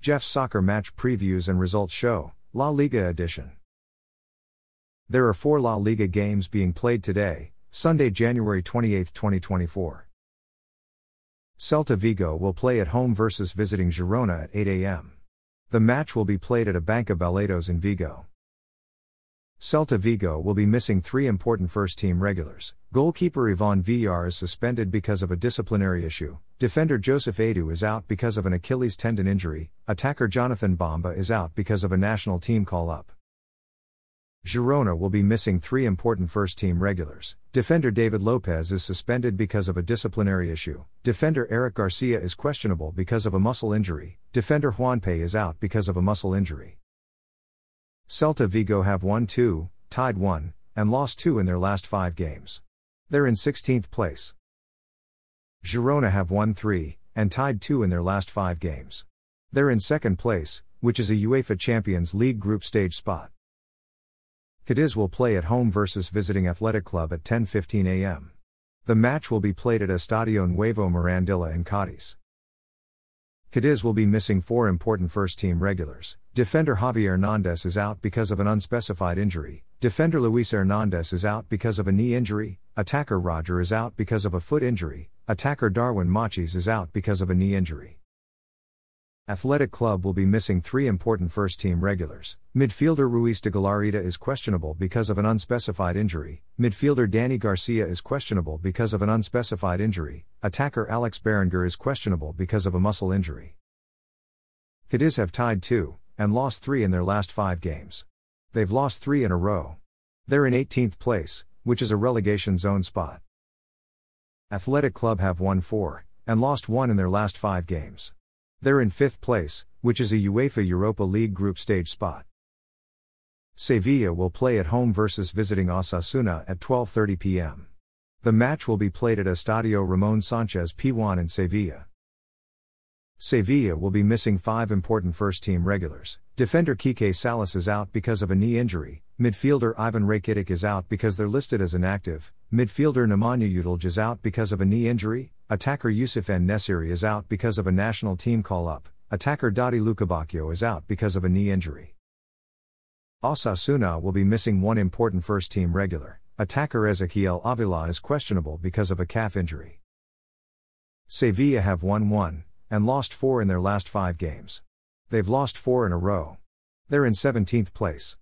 Jeff's Soccer Match Previews and Results Show, La Liga Edition. There are four La Liga games being played today, Sunday, January 28, 2024. Celta Vigo will play at home versus visiting Girona at 8 a.m. The match will be played at Abanca Balaidos in Vigo. Celta Vigo will be missing three important first team regulars. Goalkeeper Ivan Villar is suspended because of a disciplinary issue. Defender Joseph Aidoo is out because of an Achilles tendon injury. Attacker Jonathan Bamba is out because of a national team call up. Girona will be missing three important first team regulars. Defender David Lopez is suspended because of a disciplinary issue. Defender Eric Garcia is questionable because of a muscle injury. Defender Juanpe is out because of a muscle injury. Celta Vigo have won 2, tied 1, and lost 2 in their last 5 games. They're in 16th place. Girona have won 3, and tied 2 in their last 5 games. They're in second place, which is a UEFA Champions League group stage spot. Cadiz will play at home versus visiting Athletic Club at 10:15 a.m. The match will be played at Estadio Nuevo Mirandilla in Cadiz. Cadiz will be missing four important first team regulars. Defender Javier Hernandez is out because of an unspecified injury. Defender Luis Hernandez is out because of a knee injury. Attacker Roger is out because of a foot injury. Attacker Darwin Machis is out because of a knee injury. Athletic Club will be missing three important first team regulars. Midfielder Ruiz de Galarreta is questionable because of an unspecified injury. Midfielder Dani Garcia is questionable because of an unspecified injury. Attacker Alex Berenguer is questionable because of a muscle injury. Cadiz have tied two, and lost three in their last five games. They've lost three in a row. They're in 18th place, which is a relegation zone spot. Athletic Club have won four, and lost one in their last five games. They're in fifth place, which is a UEFA Europa League group stage spot. Sevilla will play at home versus visiting Osasuna at 12:30 p.m. The match will be played at Estadio Ramon Sanchez Pizjuan in Sevilla. Sevilla will be missing five important first team regulars. Defender Kike Salas is out because of a knee injury. Midfielder Ivan Rakitic is out because they're listed as inactive. Midfielder Nemanja Gudelj is out because of a knee injury. Attacker Youssef En Nesyri is out because of a national team call up. Attacker Dodi Lukebakio is out because of a knee injury. Osasuna will be missing one important first team regular. Attacker Ezequiel Avila is questionable because of a calf injury. Sevilla have won 1 and lost 4 in their last 5 games. They've lost 4 in a row. They're in 17th place.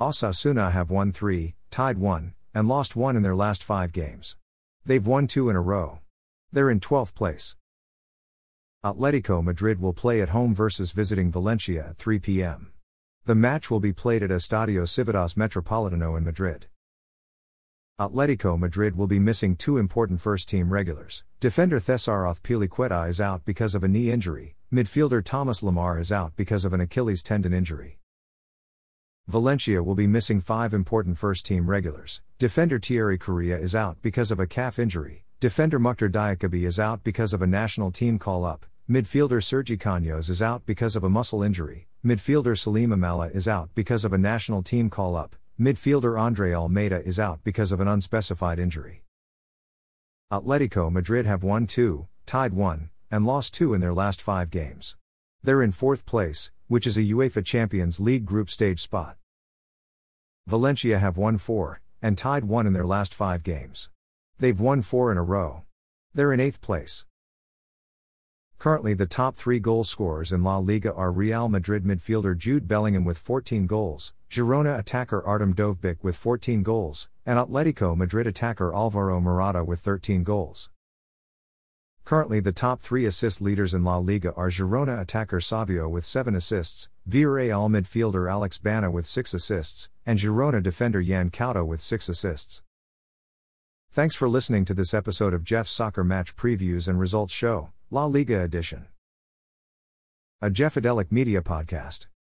Osasuna have won 3, tied 1, and lost 1 in their last 5 games. They've won 2 in a row. They're in 12th place. Atletico Madrid will play at home versus visiting Valencia at 3 p.m. The match will be played at Estadio Civitas Metropolitano in Madrid. Atletico Madrid will be missing two important first team regulars. Defender Cesar Azpilicueta is out because of a knee injury, midfielder Thomas Lemar is out because of an Achilles tendon injury. Valencia will be missing five important first team regulars. Defender Thierry Correia is out because of a calf injury. Defender Mouctar Diakhaby is out because of a national team call up. Midfielder Sergi Canos is out because of a muscle injury. Midfielder Selim Amallah is out because of a national team call up. Midfielder Andre Almeida is out because of an unspecified injury. Atletico Madrid have won 2, tied 1, and lost 2 in their last 5 games. They're in fourth place, which is a UEFA Champions League group stage spot. Valencia have won 4, and tied 1 in their last 5 games. They've won 4 in a row. They're in 8th place. Currently, the top three goal scorers in La Liga are Real Madrid midfielder Jude Bellingham with 14 goals, Girona attacker Artem Dovbyk with 14 goals, and Atletico Madrid attacker Alvaro Morata with 13 goals. Currently, the top three assist leaders in La Liga are Girona attacker Savio with 7 assists, Villarreal midfielder Alex Baena with 6 assists, and Girona defender Yan Couto with 6 assists. Thanks for listening to this episode of Jeff's Soccer Match Previews and Results Show. La Liga Edition. A Jeffadelic Media Podcast.